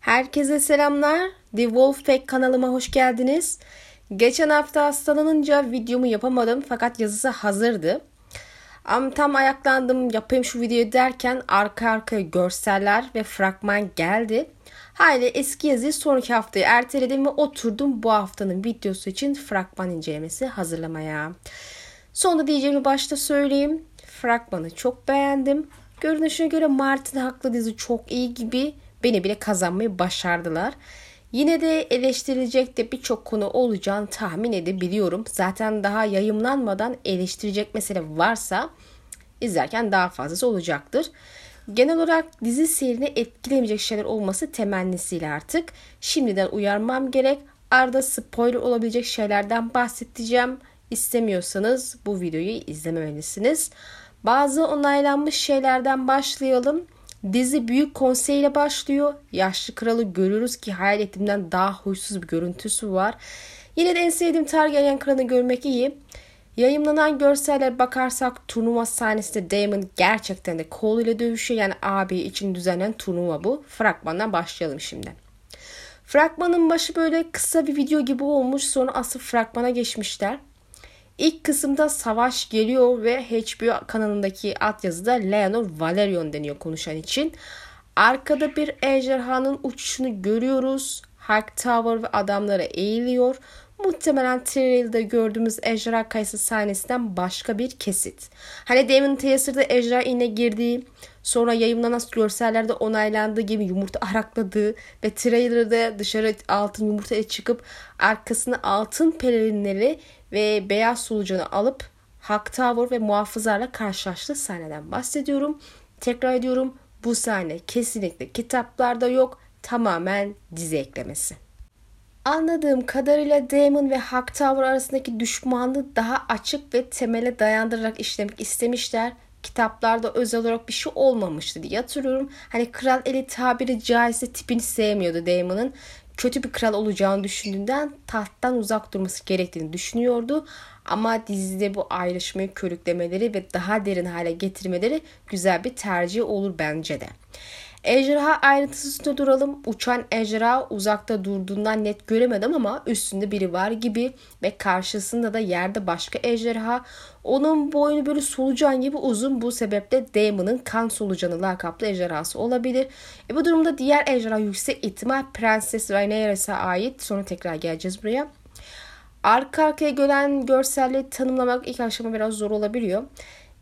Herkese selamlar. The Wolf Pack kanalıma hoş geldiniz. Geçen hafta hastalanınca videomu yapamadım fakat yazısı hazırdı. Ama tam ayaklandım yapayım şu videoyu derken arka arkaya görseller ve fragman geldi. Hayli eski yazıyı sonraki haftaya erteledim ve oturdum bu haftanın videosu için fragman incelemesi hazırlamaya. Sonunda diyeceğimi başta söyleyeyim. Fragmanı çok beğendim. Görünüşüne göre Martin haklı dizi çok iyi gibi beni bile kazanmayı başardılar. Yine de eleştirilecek de birçok konu olacağını tahmin edebiliyorum. Zaten daha yayımlanmadan eleştirecek mesele varsa izlerken daha fazlası olacaktır. Genel olarak dizi seyrini etkilemeyecek şeyler olması temennisiyle artık. Şimdiden uyarmam gerek. Arada spoiler olabilecek şeylerden bahsedeceğim. İstemiyorsanız bu videoyu izlememelisiniz. Bazı onaylanmış şeylerden başlayalım. Dizi büyük konseyle başlıyor. Yaşlı kralı görürüz ki hayal ettiğimden daha huysuz bir görüntüsü var. Yine de en sevdiğim Targaryen kralını görmek iyi. Yayınlanan görseller bakarsak turnuva sahnesinde Damon gerçekten de ile dövüşüyor. Yani abi için düzenlenen turnuva bu. Fragmandan başlayalım şimdi. Fragmanın başı böyle kısa bir video gibi olmuş. Sonra asıl fragmana geçmişler. İlk kısımda savaş geliyor ve HBO kanalındaki altyazıda Leonor Valerion deniyor konuşan için. Arkada bir ejderhanın uçuşunu görüyoruz. High Tower ve adamlara eğiliyor. Muhtemelen trailer'da gördüğümüz ejderha kayısı sahnesinden başka bir kesit. Hani Damon Teaser'da ejderha yine girdiği, sonra yayınlanan görsellerde onaylandığı gibi yumurta arakladığı ve trailer'da dışarı altın yumurtaya çıkıp arkasına altın pelerinleri ve beyaz solucanı alıp Hak Tower ve muhafızlarla karşılaştığı sahneden bahsediyorum. Tekrar ediyorum bu sahne kesinlikle kitaplarda yok tamamen dizi eklemesi. Anladığım kadarıyla Damon ve Hak Tower arasındaki düşmanlığı daha açık ve temele dayandırarak işlemek istemişler. Kitaplarda özel olarak bir şey olmamıştı diye hatırlıyorum. Hani kral eli tabiri caizse tipini sevmiyordu Damon'ın. Kötü bir kral olacağını düşündüğünden tahttan uzak durması gerektiğini düşünüyordu. Ama dizide bu ayrışmayı körüklemeleri ve daha derin hale getirmeleri güzel bir tercih olur bence de. Ejderha ayrıntısı üstünde duralım. Uçan ejderha uzakta durduğundan net göremedim ama üstünde biri var gibi ve karşısında da yerde başka ejderha. Onun boynu böyle solucan gibi uzun bu sebeple Damon'ın kan solucanı lakaplı ejderhası olabilir. E bu durumda diğer ejderha yüksek ihtimal Prenses Rhaenyra'a ait. Sonra tekrar geleceğiz buraya. Arka arkaya gelen görselleri tanımlamak ilk aşama biraz zor olabiliyor.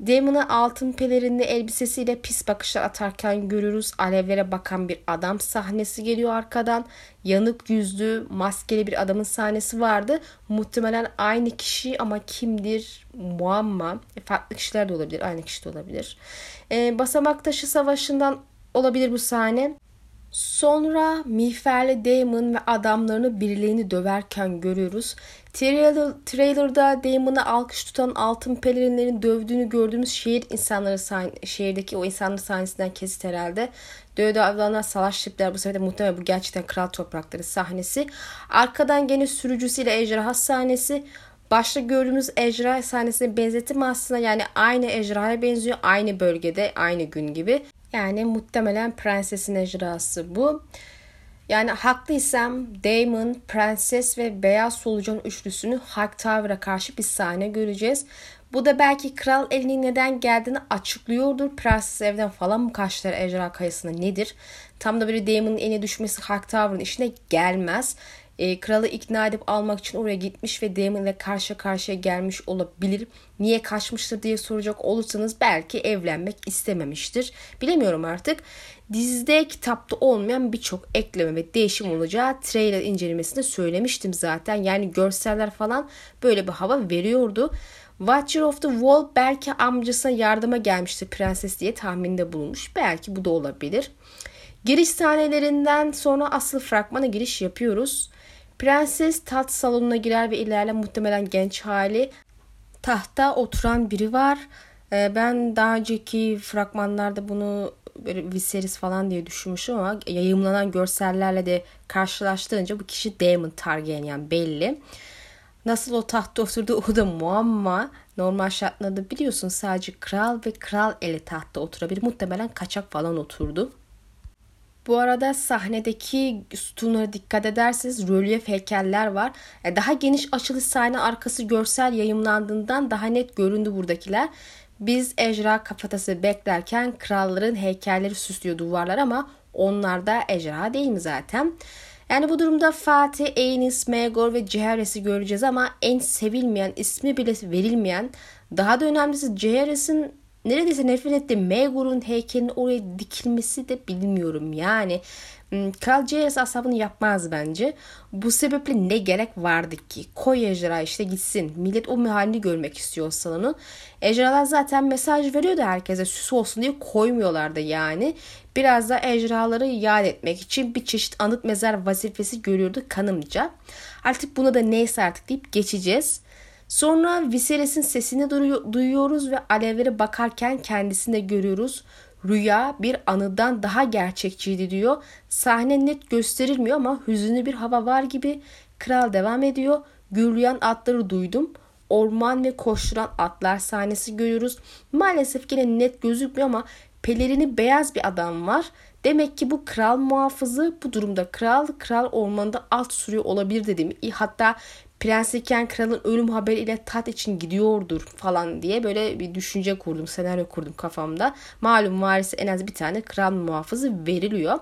Damon'ı altın pelerinli elbisesiyle pis bakışlar atarken görürüz. Alevlere bakan bir adam sahnesi geliyor arkadan. Yanık yüzlü, maskeli bir adamın sahnesi vardı. Muhtemelen aynı kişi ama kimdir muamma. E, farklı kişiler de olabilir, aynı kişi de olabilir. E, Basamak Taşı Savaşı'ndan olabilir bu sahne. Sonra Miğferli Damon ve adamlarını birilerini döverken görüyoruz. Trailer, trailer'da Damon'ı alkış tutan altın pelerinlerin dövdüğünü gördüğümüz şehir insanları şehirdeki o insanların sahnesinden kesit herhalde. Dövdü avlanan salaş tipler bu sefer de muhtemelen bu gerçekten kral toprakları sahnesi. Arkadan gene sürücüsüyle ejderha sahnesi. Başta gördüğümüz ejderha sahnesine benzetim aslında yani aynı ejderhaya benziyor. Aynı bölgede aynı gün gibi. Yani muhtemelen prensesin ejderhası bu. Yani haklıysam Damon, Prenses ve Beyaz Solucan üçlüsünü High Tower'a karşı bir sahne göreceğiz. Bu da belki kral elinin neden geldiğini açıklıyordur. Prenses evden falan mı kaçtılar ejderha kayasına nedir? Tam da böyle Damon'ın eline düşmesi High Tower'ın işine gelmez e, kralı ikna edip almak için oraya gitmiş ve Damon ile karşı karşıya gelmiş olabilir. Niye kaçmıştır diye soracak olursanız belki evlenmek istememiştir. Bilemiyorum artık. Dizide kitapta olmayan birçok ekleme ve değişim olacağı trailer incelemesinde söylemiştim zaten. Yani görseller falan böyle bir hava veriyordu. Watcher of the Wall belki amcasına yardıma gelmişti prenses diye tahminde bulunmuş. Belki bu da olabilir. Giriş sahnelerinden sonra asıl fragmana giriş yapıyoruz. Prenses tat salonuna girer ve ilerle muhtemelen genç hali. Tahta oturan biri var. Ee, ben daha önceki fragmanlarda bunu böyle Viserys falan diye düşünmüşüm ama yayımlanan görsellerle de karşılaştırınca bu kişi Daemon Targaryen belli. Nasıl o tahta oturdu o da muamma. Normal şartlarda biliyorsun sadece kral ve kral eli tahta oturabilir. Muhtemelen kaçak falan oturdu. Bu arada sahnedeki sütunlara dikkat ederseniz rölyef heykeller var. E, daha geniş açılı sahne arkası görsel yayımlandığından daha net göründü buradakiler. Biz ejra kafatası beklerken kralların heykelleri süslüyor duvarlar ama onlar da ejra değil mi zaten? Yani bu durumda Fatih, Enis, Megor ve Ciheres'i göreceğiz ama en sevilmeyen, ismi bile verilmeyen, daha da önemlisi Ciheres'in neredeyse nefret ettiği Megor'un heykelinin oraya dikilmesi de bilmiyorum. Yani Kral JS asabını yapmaz bence. Bu sebeple ne gerek vardı ki? Koy ejderha işte gitsin. Millet o halini görmek istiyor salonu. Ejderhalar zaten mesaj veriyordu herkese süs olsun diye koymuyorlardı yani. Biraz da ejderhaları yad etmek için bir çeşit anıt mezar vazifesi görüyordu kanımca. Artık buna da neyse artık deyip geçeceğiz. Sonra Viserys'in sesini duyuyoruz ve alevlere bakarken kendisini de görüyoruz. Rüya bir anıdan daha gerçekçiydi diyor. Sahne net gösterilmiyor ama hüzünlü bir hava var gibi. Kral devam ediyor. Gürleyen atları duydum. Orman ve koşturan atlar sahnesi görüyoruz. Maalesef yine net gözükmüyor ama pelerini beyaz bir adam var. Demek ki bu kral muhafızı bu durumda kral kral ormanda alt sürüyor olabilir dedim. Hatta Prens iken kralın ölüm haberiyle tat için gidiyordur falan diye böyle bir düşünce kurdum, senaryo kurdum kafamda. Malum varisi en az bir tane kral muhafızı veriliyor.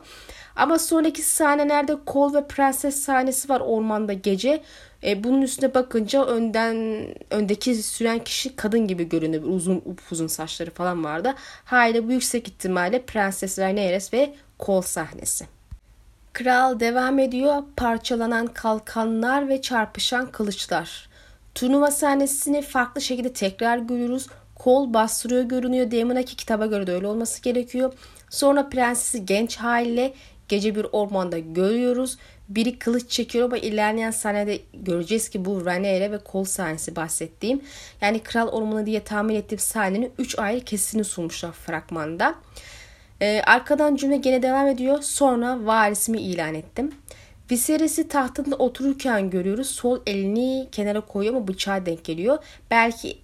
Ama sonraki sahnelerde kol ve prenses sahnesi var ormanda gece. E, bunun üstüne bakınca önden öndeki süren kişi kadın gibi görünüyor. Uzun uzun saçları falan vardı. Hayli bu yüksek ihtimalle Prenses Rhaenyra ve kol sahnesi. Kral devam ediyor. Parçalanan kalkanlar ve çarpışan kılıçlar. Turnuva sahnesini farklı şekilde tekrar görüyoruz. Kol bastırıyor görünüyor. Damon'daki kitaba göre de öyle olması gerekiyor. Sonra prensesi genç haliyle gece bir ormanda görüyoruz. Biri kılıç çekiyor ama ilerleyen sahnede göreceğiz ki bu Rhaenyra ve kol sahnesi bahsettiğim. Yani kral ormanı diye tahmin ettiğim sahnenin 3 ayrı kesini sunmuşlar fragmanda. Ee, arkadan cümle gene devam ediyor. Sonra varisimi ilan ettim. Viserys'i tahtında otururken görüyoruz. Sol elini kenara koyuyor ama bıçağa denk geliyor. Belki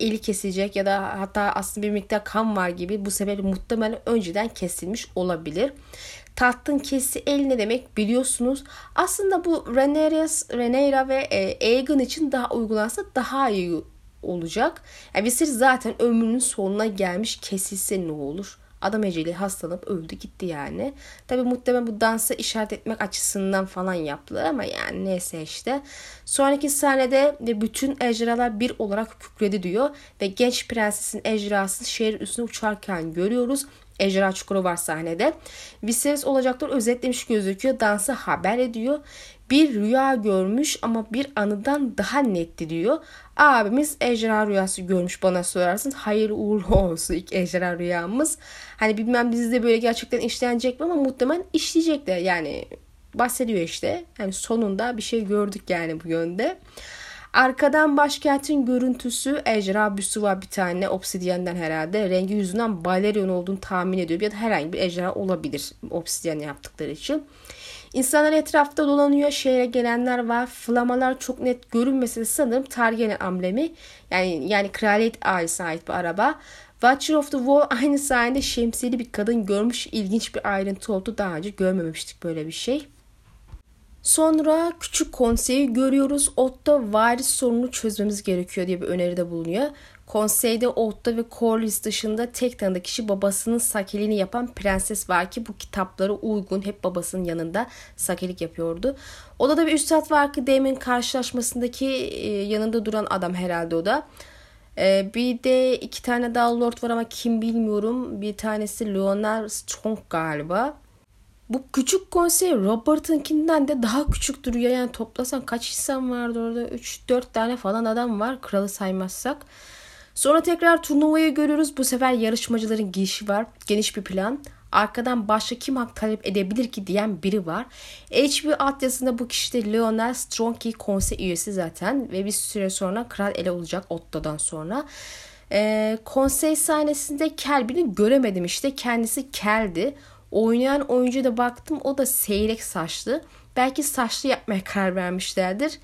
eli kesilecek ya da hatta aslında bir miktar kan var gibi bu sefer muhtemelen önceden kesilmiş olabilir. Tahtın kesi el ne demek biliyorsunuz. Aslında bu Rhaenyra ve e, Aegon için daha uygulansa daha iyi olacak. Yani Viserys zaten ömrünün sonuna gelmiş kesilse ne olur? Adam eceli hastalanıp öldü gitti yani. Tabi muhtemelen bu dansı işaret etmek açısından falan yaptılar ama yani neyse işte. Sonraki sahnede de bütün ejderhalar bir olarak kükredi diyor ve genç prensesin ejderhası şehir üstüne uçarken görüyoruz. Ejderha çukuru var sahnede. Viserys olacaklar özetlemiş gözüküyor. Dansı haber ediyor bir rüya görmüş ama bir anıdan daha netti diyor. Abimiz ejderha rüyası görmüş bana sorarsınız. Hayırlı uğurlu olsun ilk ejderha rüyamız. Hani bilmem dizide böyle gerçekten işlenecek mi ama muhtemelen işleyecekler. Yani bahsediyor işte. Yani sonunda bir şey gördük yani bu yönde. Arkadan başkentin görüntüsü ejderha büsü var bir tane obsidiyenden herhalde. Rengi yüzünden Balerion olduğunu tahmin ediyor. Ya da herhangi bir ejderha olabilir obsidiyen yaptıkları için. İnsanlar etrafta dolanıyor. Şehre gelenler var. Flamalar çok net görünmese de sanırım Targaryen amblemi. Yani yani kraliyet ailesine ait bir araba. Watcher of the Wall aynı sayede şemsiyeli bir kadın görmüş ilginç bir ayrıntı oldu. Daha önce görmemiştik böyle bir şey. Sonra küçük konseyi görüyoruz. Otto varis sorununu çözmemiz gerekiyor diye bir öneride bulunuyor. Konseyde Otto ve Corlys dışında tek tanıdığı kişi babasının sakiliğini yapan prenses var ki bu kitaplara uygun hep babasının yanında sakilik yapıyordu. Odada bir üstad var ki Daemon karşılaşmasındaki e, yanında duran adam herhalde o da. E, bir de iki tane daha lord var ama kim bilmiyorum. Bir tanesi Leonard Strong galiba. Bu küçük konsey Robert'ınkinden de daha küçük duruyor. Yani toplasan kaç insan vardı orada? 3-4 tane falan adam var. Kralı saymazsak. Sonra tekrar turnuvayı görüyoruz. Bu sefer yarışmacıların girişi var. Geniş bir plan. Arkadan başka kim hak talep edebilir ki diyen biri var. HBO altyazısında bu kişi de Leonel Strongkey konsey üyesi zaten. Ve bir süre sonra kral ele olacak Otto'dan sonra. Ee, konsey sahnesinde Kelby'ni göremedim işte. Kendisi Kel'di. Oynayan oyuncu da baktım o da seyrek saçlı. Belki saçlı yapmaya karar vermişlerdir.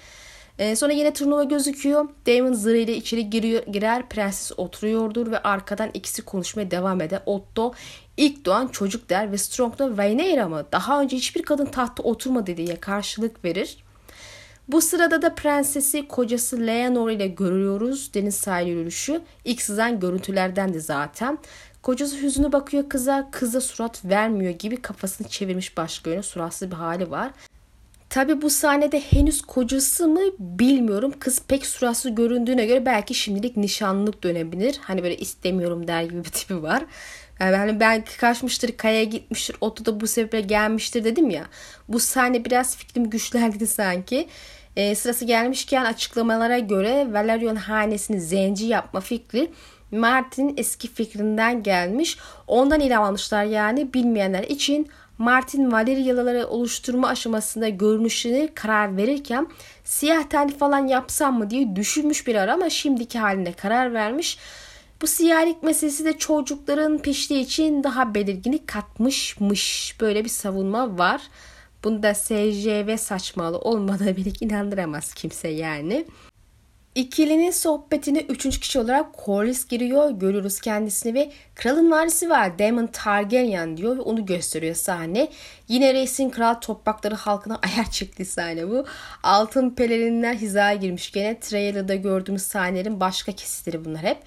Ee, sonra yine turnuva gözüküyor. Damon zırhıyla içeri giriyor, girer. Prenses oturuyordur ve arkadan ikisi konuşmaya devam eder. Otto ilk doğan çocuk der ve Strong da Rhaenyra mı? Daha önce hiçbir kadın tahta oturmadı diye karşılık verir. Bu sırada da prensesi kocası Leonor ile görüyoruz. Deniz sahili yürüyüşü. İlk sızan görüntülerden de zaten. Kocası hüzünlü bakıyor kıza. Kıza surat vermiyor gibi kafasını çevirmiş başka yöne. Suratsız bir hali var. Tabi bu sahnede henüz kocası mı bilmiyorum. Kız pek suratsız göründüğüne göre belki şimdilik nişanlılık dönebilir. Hani böyle istemiyorum der gibi bir tipi var. Yani hani belki kaçmıştır, kayaya gitmiştir, oto da bu sebeple gelmiştir dedim ya. Bu sahne biraz fikrim güçlendi sanki. E, sırası gelmişken açıklamalara göre Valerion hanesini zenci yapma fikri Martin'in eski fikrinden gelmiş. Ondan ilham almışlar yani bilmeyenler için Martin Valeryaları oluşturma aşamasında görünüşünü karar verirken siyah tenli falan yapsam mı diye düşünmüş bir ara ama şimdiki halinde karar vermiş. Bu siyarik meselesi de çocukların piştiği için daha belirginlik katmışmış. Böyle bir savunma var. Bunda SCV saçmalı olmadığı bile inandıramaz kimse yani. İkilinin sohbetine üçüncü kişi olarak Corlys giriyor. Görüyoruz kendisini ve kralın varisi var. Daemon Targaryen diyor ve onu gösteriyor sahne. Yine reisin kral toprakları halkına ayar çektiği sahne bu. Altın pelerinler hizaya girmiş. Gene trailer'da gördüğümüz sahnelerin başka kesitleri bunlar hep.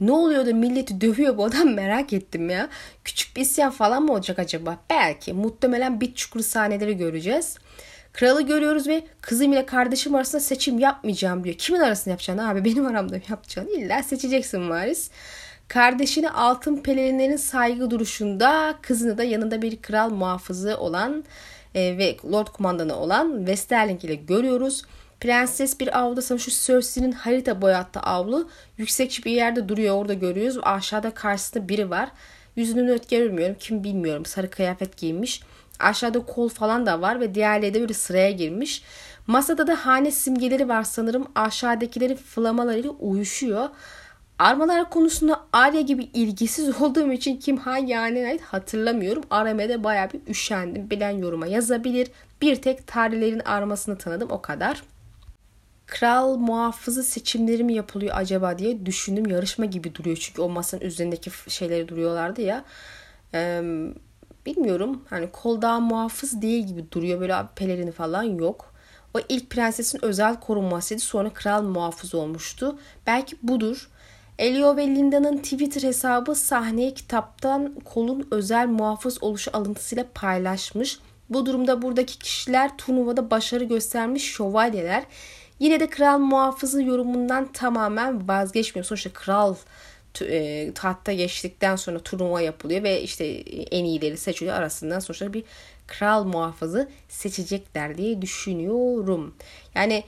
Ne oluyor da milleti dövüyor bu adam merak ettim ya. Küçük bir isyan falan mı olacak acaba? Belki. Muhtemelen bit çukuru sahneleri göreceğiz. Kralı görüyoruz ve kızım ile kardeşim arasında seçim yapmayacağım diyor. Kimin arasında yapacaksın abi? Benim aramda yapacaksın. İlla seçeceksin varis. Kardeşini altın pelerinlerin saygı duruşunda, kızını da yanında bir kral muhafızı olan e, ve lord kumandanı olan Westerling ile görüyoruz. Prenses bir avluda şu Cersei'nin harita boyattığı avlu yüksek bir yerde duruyor orada görüyoruz. Aşağıda karşısında biri var. Yüzünü net görmüyorum. Kim bilmiyorum. Sarı kıyafet giymiş. Aşağıda kol falan da var ve diğerleri de böyle sıraya girmiş. Masada da hane simgeleri var sanırım. Aşağıdakilerin flamalarıyla uyuşuyor. Armalar konusunda Arya gibi ilgisiz olduğum için kim hangi haneye ait hatırlamıyorum. Aramede baya bir üşendim. Bilen yoruma yazabilir. Bir tek tarihlerin armasını tanıdım o kadar. Kral muhafızı seçimleri mi yapılıyor acaba diye düşündüm. Yarışma gibi duruyor çünkü o masanın üzerindeki şeyleri duruyorlardı ya. Ee, bilmiyorum hani kolda muhafız değil gibi duruyor böyle pelerini falan yok. O ilk prensesin özel korunmasıydı sonra kral muhafız olmuştu. Belki budur. Elio ve Linda'nın Twitter hesabı sahneyi kitaptan kolun özel muhafız oluşu alıntısıyla paylaşmış. Bu durumda buradaki kişiler turnuvada başarı göstermiş şövalyeler. Yine de kral muhafızı yorumundan tamamen vazgeçmiyor. Sonuçta kral e, tahta geçtikten sonra turnuva yapılıyor ve işte en iyileri seçiliyor arasından sonuçta bir kral muhafızı seçecekler diye düşünüyorum. Yani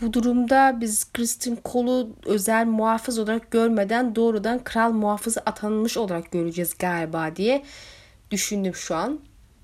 bu durumda biz Kristin Cole'u özel muhafız olarak görmeden doğrudan kral muhafızı atanmış olarak göreceğiz galiba diye düşündüm şu an.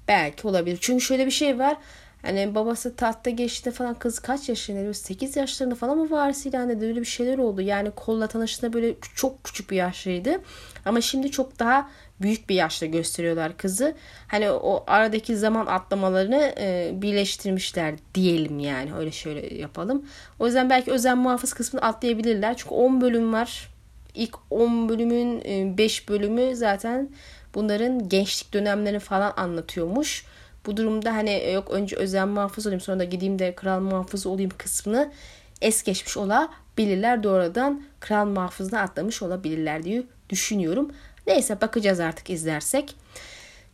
Belki olabilir. Çünkü şöyle bir şey var. Hani babası tahta geçti falan kız kaç yaşında? 8 yaşlarında falan mı varis ilan edildi? Öyle bir şeyler oldu. Yani kolla tanıştığında böyle çok küçük bir yaşlıydı. Ama şimdi çok daha büyük bir yaşta gösteriyorlar kızı. Hani o aradaki zaman atlamalarını e, birleştirmişler diyelim yani. Öyle şöyle yapalım. O yüzden belki özel muhafız kısmını atlayabilirler. Çünkü 10 bölüm var. İlk 10 bölümün 5 e, bölümü zaten bunların gençlik dönemlerini falan anlatıyormuş. Bu durumda hani e, yok önce özel muhafız olayım sonra da gideyim de kral muhafızı olayım kısmını es geçmiş olabilirler. Doğrudan kral muhafızına atlamış olabilirler diye düşünüyorum. Neyse bakacağız artık izlersek.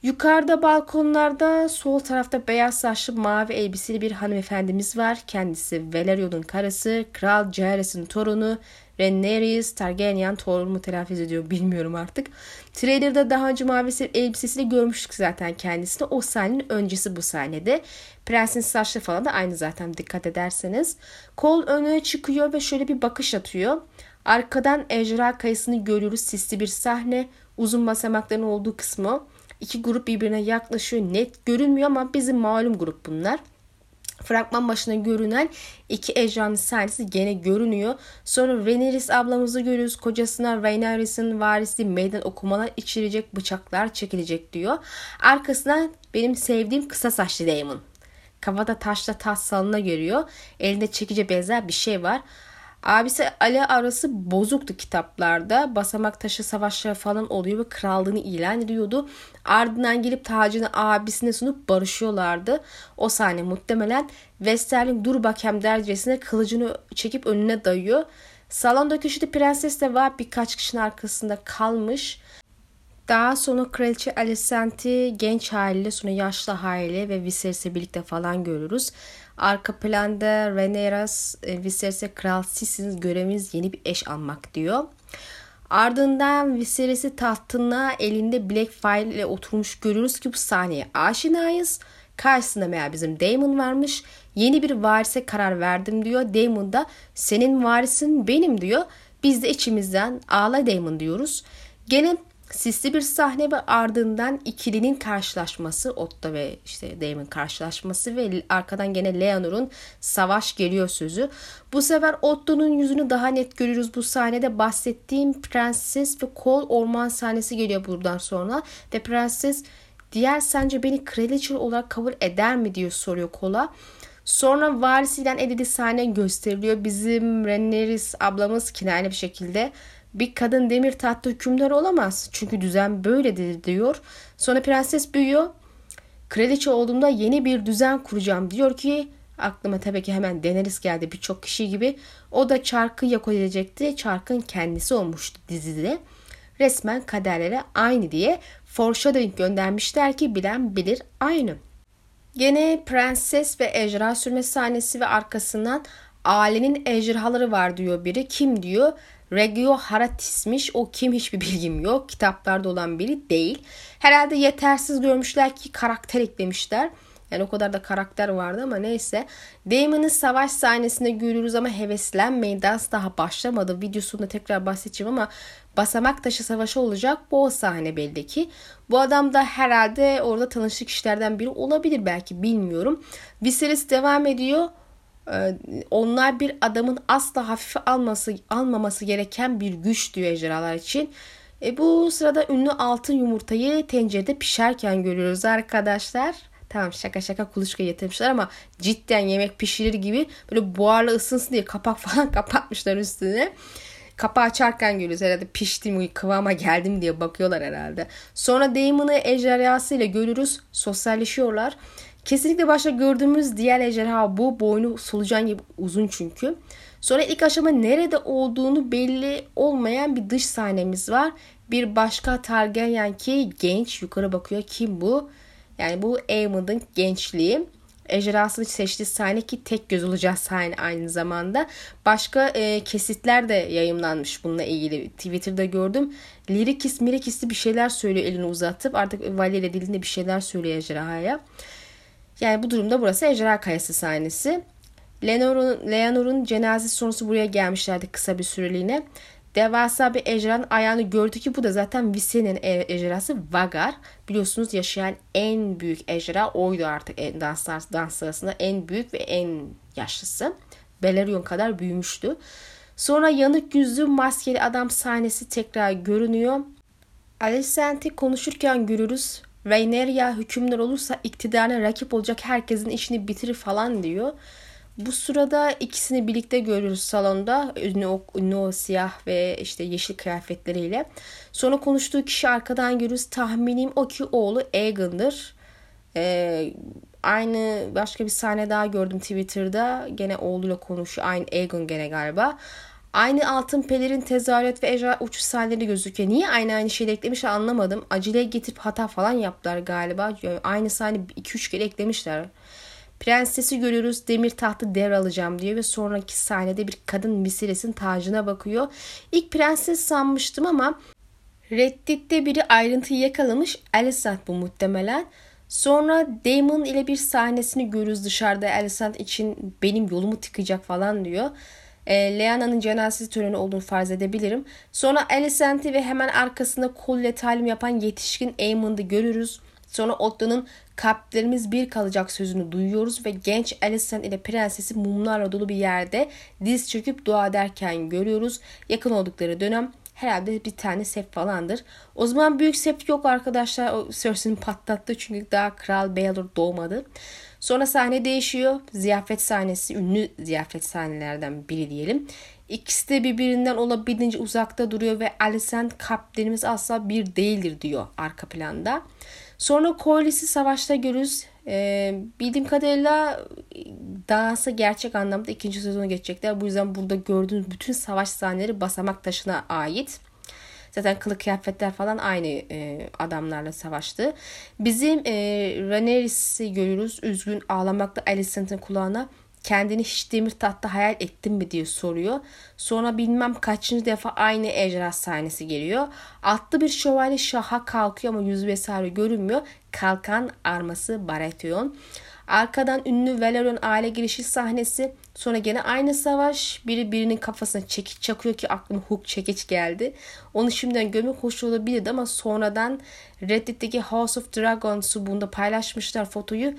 Yukarıda balkonlarda sol tarafta beyaz saçlı mavi elbiseli bir hanımefendimiz var. Kendisi Valerion'un karısı, Kral Jaehaerys'in torunu Rhaenyra Targaryen torunu mu telaffuz ediyor bilmiyorum artık. Trailer'da daha önce mavi elbisesiyle görmüştük zaten kendisini. O sahnenin öncesi bu sahnede. Prensin saçları falan da aynı zaten dikkat ederseniz. Kol öne çıkıyor ve şöyle bir bakış atıyor. Arkadan ejderha kayısını görüyoruz. Sisli bir sahne. Uzun basamakların olduğu kısmı. İki grup birbirine yaklaşıyor. Net görünmüyor ama bizim malum grup bunlar. Fragman başına görünen iki ejderhanın sahnesi gene görünüyor. Sonra Rhaenyra ablamızı görüyoruz. Kocasına Rhaenyra'sın varisi meydan okumalar içirecek, bıçaklar çekilecek diyor. Arkasından benim sevdiğim kısa saçlı Daemon. kafada taşla taş salına görüyor. Elinde çekice benzer bir şey var. Abisi Ali arası bozuktu kitaplarda. Basamak taşı savaşları falan oluyor ve krallığını ilan ediyordu. Ardından gelip tacını abisine sunup barışıyorlardı. O sahne muhtemelen Westerling dur bakayım dercesine kılıcını çekip önüne dayıyor. Salonda köşede prenses de var birkaç kişinin arkasında kalmış. Daha sonra kraliçe Alicent'i genç haliyle sonra yaşlı haliyle ve Viserys'le birlikte falan görürüz. Arka planda Rhaenyra's e, Viserys'e kral sizsiniz göreviniz yeni bir eş almak diyor. Ardından Viserys'i tahtına elinde Blackfire ile oturmuş görürüz ki bu sahneye aşinayız. Karşısında meğer bizim Daemon varmış. Yeni bir varise karar verdim diyor. Daemon da senin varisin benim diyor. Biz de içimizden ağla Daemon diyoruz. Gene Sisli bir sahne ve ardından ikilinin karşılaşması Otto ve işte Damon karşılaşması ve arkadan gene Leonor'un savaş geliyor sözü. Bu sefer Otto'nun yüzünü daha net görüyoruz bu sahnede bahsettiğim prenses ve kol orman sahnesi geliyor buradan sonra ve prenses diğer sence beni kraliçe olarak kabul eder mi diyor soruyor kola. Sonra varisiyle Edith'i sahne gösteriliyor. Bizim Rhaenyra ablamız kinayeli bir şekilde bir kadın demir tahtta hükümdar olamaz. Çünkü düzen böyledir diyor. Sonra prenses büyüyor. Kraliçe olduğumda yeni bir düzen kuracağım diyor ki aklıma tabii ki hemen Daenerys geldi birçok kişi gibi. O da çarkı yok edecekti. Çarkın kendisi olmuştu dizide. Resmen kaderlere aynı diye foreshadowing göndermişler ki bilen bilir aynı. Gene prenses ve ejderha sürme sahnesi ve arkasından ailenin ejderhaları var diyor biri. Kim diyor? Regio Haratis'miş. O kim hiçbir bilgim yok. Kitaplarda olan biri değil. Herhalde yetersiz görmüşler ki karakter eklemişler. Yani o kadar da karakter vardı ama neyse. Damon'ın savaş sahnesinde görüyoruz ama heveslenmeyin. Dans daha başlamadı. Videosunda tekrar bahsedeceğim ama basamak taşı savaşı olacak. Bu o sahne belli ki. Bu adam da herhalde orada tanıştık kişilerden biri olabilir belki bilmiyorum. Viserys devam ediyor. Ee, onlar bir adamın asla hafife alması almaması gereken bir güç diyor ejderhalar için. E bu sırada ünlü altın yumurtayı tencerede pişerken görüyoruz arkadaşlar. Tamam şaka şaka kuluçka getirmişler ama cidden yemek pişirir gibi böyle buharla ısınsın diye kapak falan kapatmışlar üstüne. Kapağı açarken görüyoruz herhalde piştim kıvama geldim diye bakıyorlar herhalde. Sonra Damon'ı ejderhasıyla görürüz sosyalleşiyorlar. Kesinlikle başta gördüğümüz diğer ejderha bu. Boynu solucan gibi uzun çünkü. Sonra ilk aşama nerede olduğunu belli olmayan bir dış sahnemiz var. Bir başka Targaryen ki genç yukarı bakıyor. Kim bu? Yani bu Aemond'un gençliği. Ejderhasını seçtiği sahne ki tek göz olacağı sahne aynı zamanda. Başka e, kesitler de yayınlanmış bununla ilgili. Twitter'da gördüm. Lirikis mirikisli bir şeyler söylüyor elini uzatıp. Artık Valiyle dilinde bir şeyler söylüyor ejderhaya. Yani bu durumda burası Ejderha Kayası sahnesi. Leonor'un, Leonor'un cenazesi sonrası buraya gelmişlerdi kısa bir süreliğine. Devasa bir ejderhanın ayağını gördü ki bu da zaten Viserys'in e, ejderhası Vagar. Biliyorsunuz yaşayan en büyük ejderha oydu artık danslar, dans sırasında en büyük ve en yaşlısı. Belerion kadar büyümüştü. Sonra yanık yüzlü maskeli adam sahnesi tekrar görünüyor. Alicent'i konuşurken görürüz. Rhaenyra hükümdar olursa iktidarına rakip olacak herkesin işini bitirir falan diyor. Bu sırada ikisini birlikte görüyoruz salonda. Ünlü o, ünlü o siyah ve işte yeşil kıyafetleriyle. Sonra konuştuğu kişi arkadan görürüz. Tahminim o ki oğlu Aegon'dır. Ee, aynı başka bir sahne daha gördüm Twitter'da. Gene oğluyla konuşuyor. Aynı Aegon gene galiba. Aynı altın pelerin tezahürat ve ejra uçuş sahneleri gözüküyor. Niye aynı aynı şeyi eklemiş anlamadım. Aceleye getirip hata falan yaptılar galiba. Yani aynı sahne 2-3 kere eklemişler. Prensesi görüyoruz demir tahtı devralacağım diyor ve sonraki sahnede bir kadın Misires'in tacına bakıyor. İlk prenses sanmıştım ama Reddit'te biri ayrıntıyı yakalamış. Alicent bu muhtemelen. Sonra Damon ile bir sahnesini görürüz dışarıda Alicent için benim yolumu tıkayacak falan diyor e, Leana'nın cenazesi töreni olduğunu farz edebilirim. Sonra Alicent'i ve hemen arkasında kol ile talim yapan yetişkin Aemond'ı görürüz. Sonra Otto'nun kalplerimiz bir kalacak sözünü duyuyoruz ve genç Alicent ile prensesi mumlarla dolu bir yerde diz çöküp dua ederken görüyoruz. Yakın oldukları dönem herhalde bir tane sef falandır. O zaman büyük sef yok arkadaşlar. O Cersei'nin patlattı çünkü daha Kral Baelor doğmadı. Sonra sahne değişiyor. Ziyafet sahnesi, ünlü ziyafet sahnelerden biri diyelim. İkisi de birbirinden olabildiğince uzakta duruyor ve Alicent kaptanımız asla bir değildir diyor arka planda. Sonra Corliss'i savaşta görürüz. Ee, bildiğim kadarıyla dansa gerçek anlamda ikinci sezonu geçecekler. Bu yüzden burada gördüğünüz bütün savaş sahneleri basamak taşına ait. Zaten kılık kıyafetler falan aynı e, adamlarla savaştı. Bizim e, Rhaenyra'i görüyoruz. Üzgün ağlamakla Alicent'in kulağına kendini hiç demir tahtta hayal ettin mi diye soruyor. Sonra bilmem kaçıncı defa aynı ejderha sahnesi geliyor. Atlı bir şövalye şaha kalkıyor ama yüzü vesaire görünmüyor. Kalkan arması Baratheon. Arkadan ünlü Valerion aile girişi sahnesi. Sonra gene aynı savaş. Biri birinin kafasına çekiç çakıyor ki aklıma Hook çekiç geldi. Onu şimdiden görmek hoş olabilirdi ama sonradan Reddit'teki House of Dragons'u bunda paylaşmışlar fotoyu.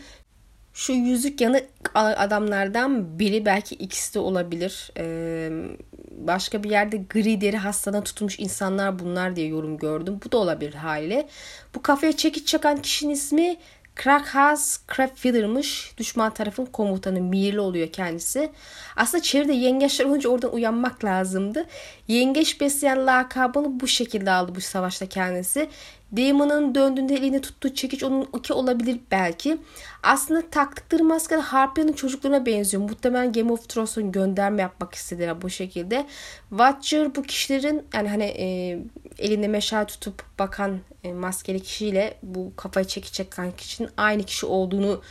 Şu yüzük yanık adamlardan biri belki ikisi de olabilir. Ee, başka bir yerde gri deri hastalığına tutmuş insanlar bunlar diye yorum gördüm. Bu da olabilir haliyle. Bu kafaya çekiç çakan kişinin ismi Krakhaus Crabfeather'mış. Düşman tarafın komutanı Mirli oluyor kendisi. Aslında çevrede yengeçler olunca oradan uyanmak lazımdı. Yengeç besleyen lakabını bu şekilde aldı bu savaşta kendisi. Damon'ın döndüğünde elini tuttuğu çekiç onun ki olabilir belki. Aslında taktıkları maske Harpion'un çocuklarına benziyor. Muhtemelen Game of Thrones'un gönderme yapmak istediler bu şekilde. Watcher bu kişilerin yani hani e, elinde meşale tutup bakan e, maskeli kişiyle bu kafayı çekiç çeken kişinin aynı kişi olduğunu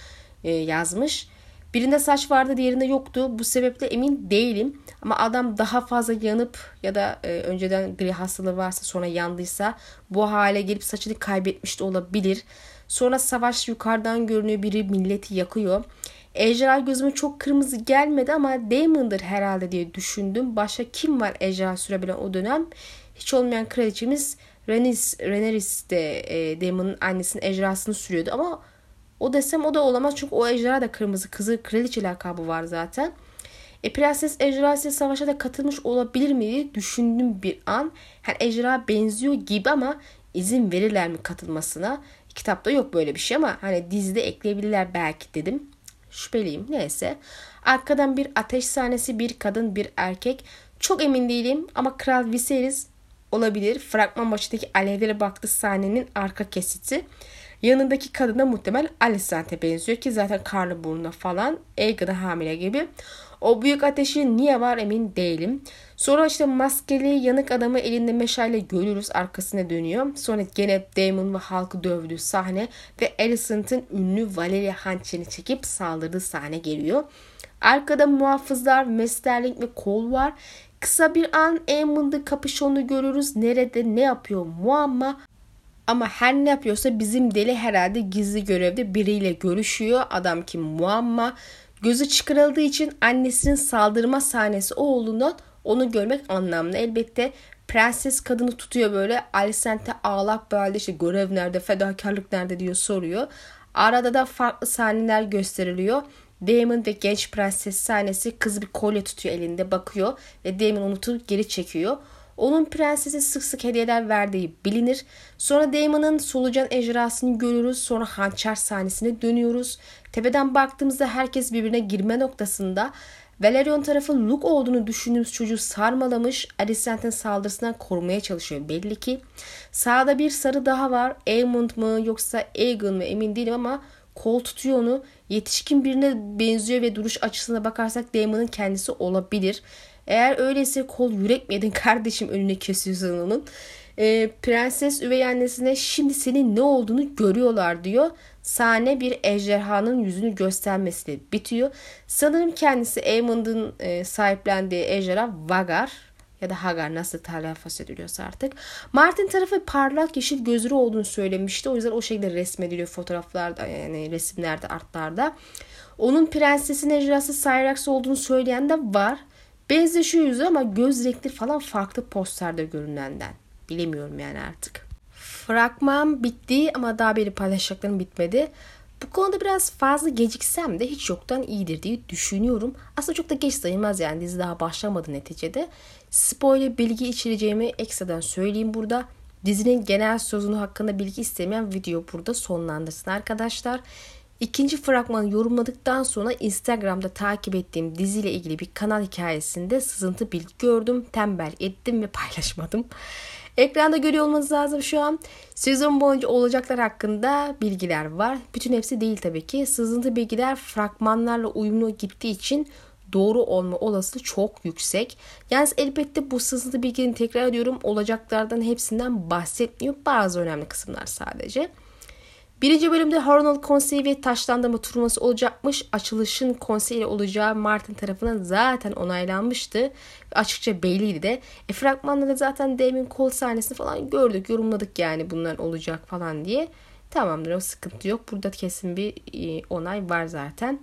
e, yazmış. Birinde saç vardı diğerinde yoktu. Bu sebeple emin değilim. Ama adam daha fazla yanıp ya da e, önceden gri hastalığı varsa sonra yandıysa bu hale gelip saçını kaybetmiş de olabilir. Sonra savaş yukarıdan görünüyor. Biri milleti yakıyor. Ejderha gözüme çok kırmızı gelmedi ama Damon'dır herhalde diye düşündüm. Başka kim var ejderha sürebilen o dönem? Hiç olmayan kraliçemiz Renis, Rhaenyra de e, Damon'un annesinin ejderhasını sürüyordu ama o desem o da olamaz çünkü o ejderha da kırmızı kızı kraliçe lakabı var zaten. E, Prenses Ejderha ise savaşa da katılmış olabilir mi diye düşündüm bir an. Yani ejderha benziyor gibi ama izin verirler mi katılmasına? Kitapta yok böyle bir şey ama hani dizide ekleyebilirler belki dedim. Şüpheliyim. Neyse. Arkadan bir ateş sahnesi, bir kadın, bir erkek. Çok emin değilim ama Kral Viserys olabilir. Fragman başındaki alevlere baktığı sahnenin arka kesiti. Yanındaki kadına muhtemel Alicent'e benziyor ki zaten karnı burnuna falan. Aegon'a hamile gibi. O büyük ateşi niye var emin değilim. Sonra işte maskeli yanık adamı elinde meşale görürüz arkasına dönüyor. Sonra gene Damon ve halkı dövdüğü sahne ve Alicent'ın ünlü Valeria hançerini çekip saldırdığı sahne geliyor. Arkada muhafızlar, Mesterling ve Cole var. Kısa bir an Aemond'un kapışonu görürüz. Nerede ne yapıyor muamma. Ama her ne yapıyorsa bizim deli herhalde gizli görevde biriyle görüşüyor. Adam kim muamma. Gözü çıkarıldığı için annesinin saldırma sahnesi oğlundan onu görmek anlamlı. Elbette prenses kadını tutuyor böyle. Alicent'e ağlak bir halde işte görev nerede, fedakarlık nerede diyor soruyor. Arada da farklı sahneler gösteriliyor. Damon ve genç prenses sahnesi kız bir kolye tutuyor elinde bakıyor ve Damon unutup geri çekiyor. Onun prensese sık sık hediyeler verdiği bilinir. Sonra Damon'ın solucan ejderhasını görürüz. Sonra hançer sahnesine dönüyoruz. Tepeden baktığımızda herkes birbirine girme noktasında. Valerion tarafı Luke olduğunu düşündüğümüz çocuğu sarmalamış. Alicent'in saldırısından korumaya çalışıyor belli ki. Sağda bir sarı daha var. Aemond mu yoksa Aegon mu emin değilim ama kol tutuyor onu. Yetişkin birine benziyor ve duruş açısına bakarsak Damon'ın kendisi olabilir. Eğer öyleyse kol yürek mi kardeşim önüne kesiyorsun onun. E, prenses üvey annesine şimdi senin ne olduğunu görüyorlar diyor. Sahne bir ejderhanın yüzünü göstermesiyle bitiyor. Sanırım kendisi Aemond'un e, sahiplendiği ejderha Vagar ya da Hagar nasıl telaffuz ediliyorsa artık. Martin tarafı parlak yeşil gözleri olduğunu söylemişti. O yüzden o şekilde resmediliyor fotoğraflarda yani resimlerde artlarda. Onun prensesin ejderhası Cyrax olduğunu söyleyen de var. Benzeşiyor yüzü ama göz renkleri falan farklı posterde görünenden. Bilemiyorum yani artık. Fragman bitti ama daha beri paylaşacaklarım bitmedi. Bu konuda biraz fazla geciksem de hiç yoktan iyidir diye düşünüyorum. Aslında çok da geç sayılmaz yani dizi daha başlamadı neticede. Spoiler bilgi içireceğimi ekstradan söyleyeyim burada. Dizinin genel sözünü hakkında bilgi istemeyen video burada sonlandırsın arkadaşlar. İkinci fragmanı yorumladıktan sonra Instagram'da takip ettiğim diziyle ilgili bir kanal hikayesinde sızıntı bilgi gördüm. Tembel ettim ve paylaşmadım. Ekranda görüyor olmanız lazım şu an. Sezon boyunca olacaklar hakkında bilgiler var. Bütün hepsi değil tabii ki. Sızıntı bilgiler fragmanlarla uyumlu gittiği için doğru olma olasılığı çok yüksek. Yalnız elbette bu sızıntı bilginin tekrar ediyorum olacaklardan hepsinden bahsetmiyor. Bazı önemli kısımlar sadece. Birinci bölümde Hornell konseyi ve taşlandırma turnuvası olacakmış. Açılışın konseyi olacağı Martin tarafından zaten onaylanmıştı. Açıkça belliydi de. E, fragmanda da zaten Damien kol sahnesini falan gördük. Yorumladık yani bunlar olacak falan diye. Tamamdır o sıkıntı yok. Burada kesin bir e, onay var zaten.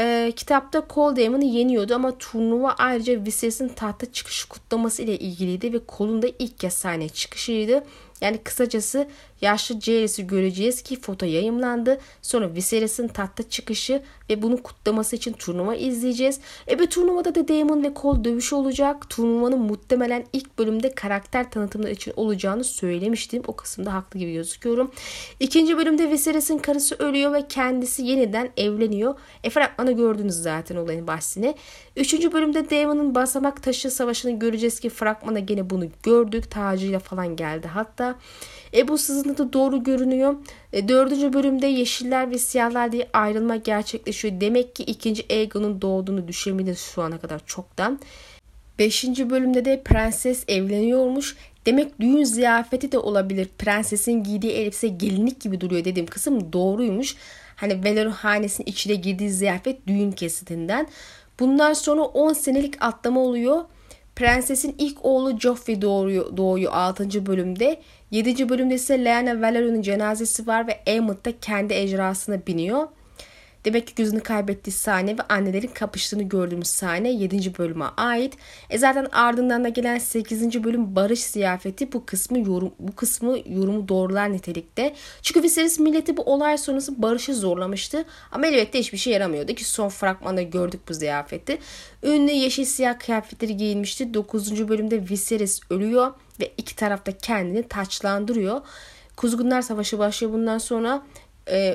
E, kitapta Cole Damon'ı yeniyordu ama turnuva ayrıca Viserys'in tahta çıkışı kutlaması ile ilgiliydi ve Cole'un da ilk kez sahneye çıkışıydı. Yani kısacası yaşlı Jairus'u göreceğiz ki foto yayımlandı. Sonra Viserys'in tahta çıkışı ve bunu kutlaması için turnuva izleyeceğiz. E bir turnuvada da Daemon ve Cole dövüş olacak. Turnuvanın muhtemelen ilk bölümde karakter tanıtımları için olacağını söylemiştim. O kısımda haklı gibi gözüküyorum. İkinci bölümde Viserys'in karısı ölüyor ve kendisi yeniden evleniyor. E fragmanı gördünüz zaten olayın bahsini. Üçüncü bölümde Daemon'un basamak taşı savaşını göreceğiz ki fragmana gene bunu gördük. Tacıyla falan geldi hatta. E bu sızıntı doğru görünüyor. E, dördüncü bölümde yeşiller ve siyahlar diye ayrılma gerçekleşiyor. Demek ki ikinci Aegon'un doğduğunu düşünebiliriz şu ana kadar çoktan. Beşinci bölümde de prenses evleniyormuş. Demek düğün ziyafeti de olabilir. Prensesin giydiği elbise gelinlik gibi duruyor dediğim kısım doğruymuş. Hani Valerio hanesinin içine girdiği ziyafet düğün kesitinden. Bundan sonra 10 senelik atlama oluyor. Prensesin ilk oğlu Joffrey doğuyor, doğuyor 6. bölümde. 7. bölümde ise Lyanna Valerion'un cenazesi var ve Aemond da kendi ejderhasına biniyor. Demek ki gözünü kaybettiği sahne ve annelerin kapıştığını gördüğümüz sahne 7. bölüme ait. E zaten ardından da gelen 8. bölüm barış ziyafeti bu kısmı yorum bu kısmı yorumu doğrular nitelikte. Çünkü Viserys milleti bu olay sonrası barışı zorlamıştı. Ama elbette hiçbir şey yaramıyordu ki son fragmanda gördük bu ziyafeti. Ünlü yeşil siyah kıyafetleri giyinmişti. 9. bölümde Viserys ölüyor ve iki tarafta kendini taçlandırıyor. Kuzgunlar Savaşı başlıyor bundan sonra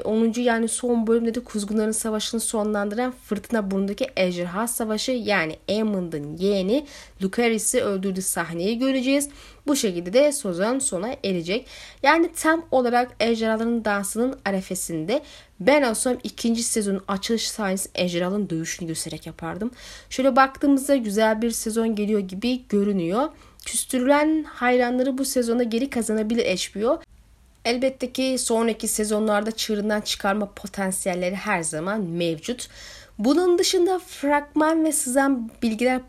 10. Ee, yani son bölümde de Kuzgunların Savaşı'nı sonlandıran Fırtına Burnu'ndaki Ejderha Savaşı yani Aemond'un yeğeni Lucaris'i öldürdüğü sahneyi göreceğiz. Bu şekilde de sezon sona erecek. Yani tam olarak Ejderhaların Dansı'nın arefesinde ben olsam ikinci sezonun açılış sahnesi Ejderhaların dövüşünü göstererek yapardım. Şöyle baktığımızda güzel bir sezon geliyor gibi görünüyor. Küstürülen hayranları bu sezona geri kazanabilir HBO. Elbette ki sonraki sezonlarda çığırından çıkarma potansiyelleri her zaman mevcut. Bunun dışında fragman ve sızan bilgiler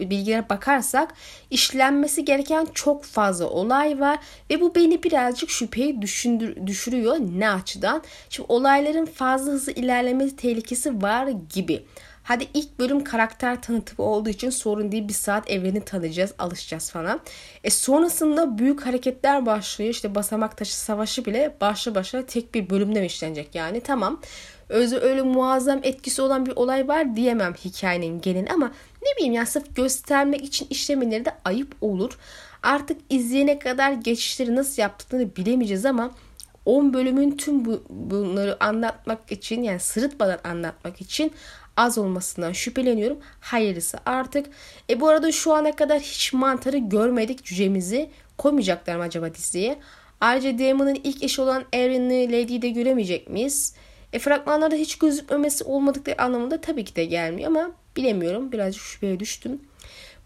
bilgiler bakarsak işlenmesi gereken çok fazla olay var ve bu beni birazcık şüpheye düşündür, düşürüyor ne açıdan? Şimdi olayların fazla hızlı ilerlemesi tehlikesi var gibi. Hadi ilk bölüm karakter tanıtımı olduğu için sorun değil. Bir saat evreni tanıyacağız, alışacağız falan. E sonrasında büyük hareketler başlıyor. İşte basamak taşı savaşı bile başlı başına tek bir bölümde işlenecek yani? Tamam. Özü öyle muazzam etkisi olan bir olay var diyemem hikayenin geneli ama ne bileyim ya sırf göstermek için işlemeleri de ayıp olur. Artık izleyene kadar geçişleri nasıl yaptıklarını bilemeyeceğiz ama 10 bölümün tüm bu, bunları anlatmak için yani sırıtmadan anlatmak için az olmasından şüpheleniyorum. Hayırlısı artık. E bu arada şu ana kadar hiç mantarı görmedik cücemizi. Koymayacaklar mı acaba diziye? Ayrıca Damon'ın ilk eşi olan Erin'i Lady'yi de göremeyecek miyiz? E fragmanlarda hiç gözükmemesi olmadıkları anlamında tabii ki de gelmiyor ama bilemiyorum. Birazcık şüpheye düştüm.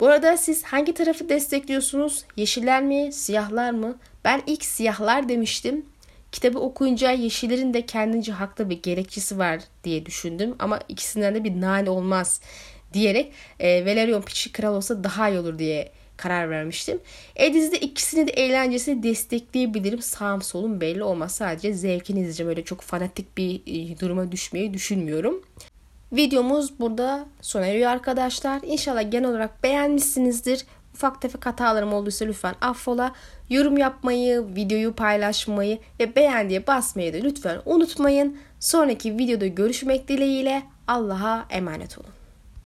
Bu arada siz hangi tarafı destekliyorsunuz? Yeşiller mi, siyahlar mı? Ben ilk siyahlar demiştim. Kitabı okuyunca Yeşiller'in de kendince haklı bir gerekçesi var diye düşündüm. Ama ikisinden de bir nane olmaz diyerek e, Valerion Piçi kral olsa daha iyi olur diye karar vermiştim. E dizide ikisini de eğlencesini destekleyebilirim. Sağım solum belli olmaz. Sadece zevkini izleyeceğim. Öyle çok fanatik bir e, duruma düşmeyi düşünmüyorum. Videomuz burada sona eriyor arkadaşlar. İnşallah genel olarak beğenmişsinizdir. Ufak tefek hatalarım olduysa lütfen affola. Yorum yapmayı, videoyu paylaşmayı ve beğen diye basmayı da lütfen unutmayın. Sonraki videoda görüşmek dileğiyle Allah'a emanet olun.